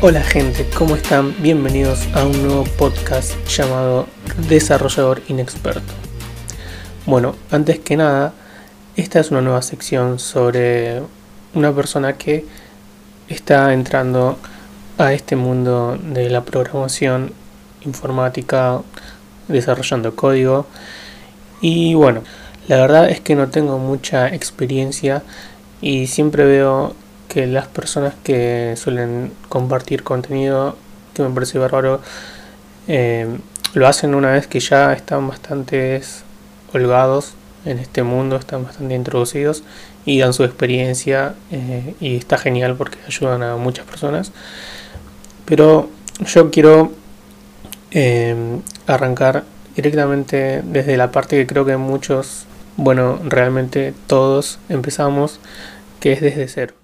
Hola gente, ¿cómo están? Bienvenidos a un nuevo podcast llamado Desarrollador Inexperto. Bueno, antes que nada, esta es una nueva sección sobre una persona que está entrando a este mundo de la programación informática, desarrollando código. Y bueno, la verdad es que no tengo mucha experiencia y siempre veo que las personas que suelen compartir contenido, que me parece bárbaro, eh, lo hacen una vez que ya están bastante holgados en este mundo, están bastante introducidos y dan su experiencia eh, y está genial porque ayudan a muchas personas. Pero yo quiero eh, arrancar directamente desde la parte que creo que muchos, bueno, realmente todos empezamos, que es desde cero.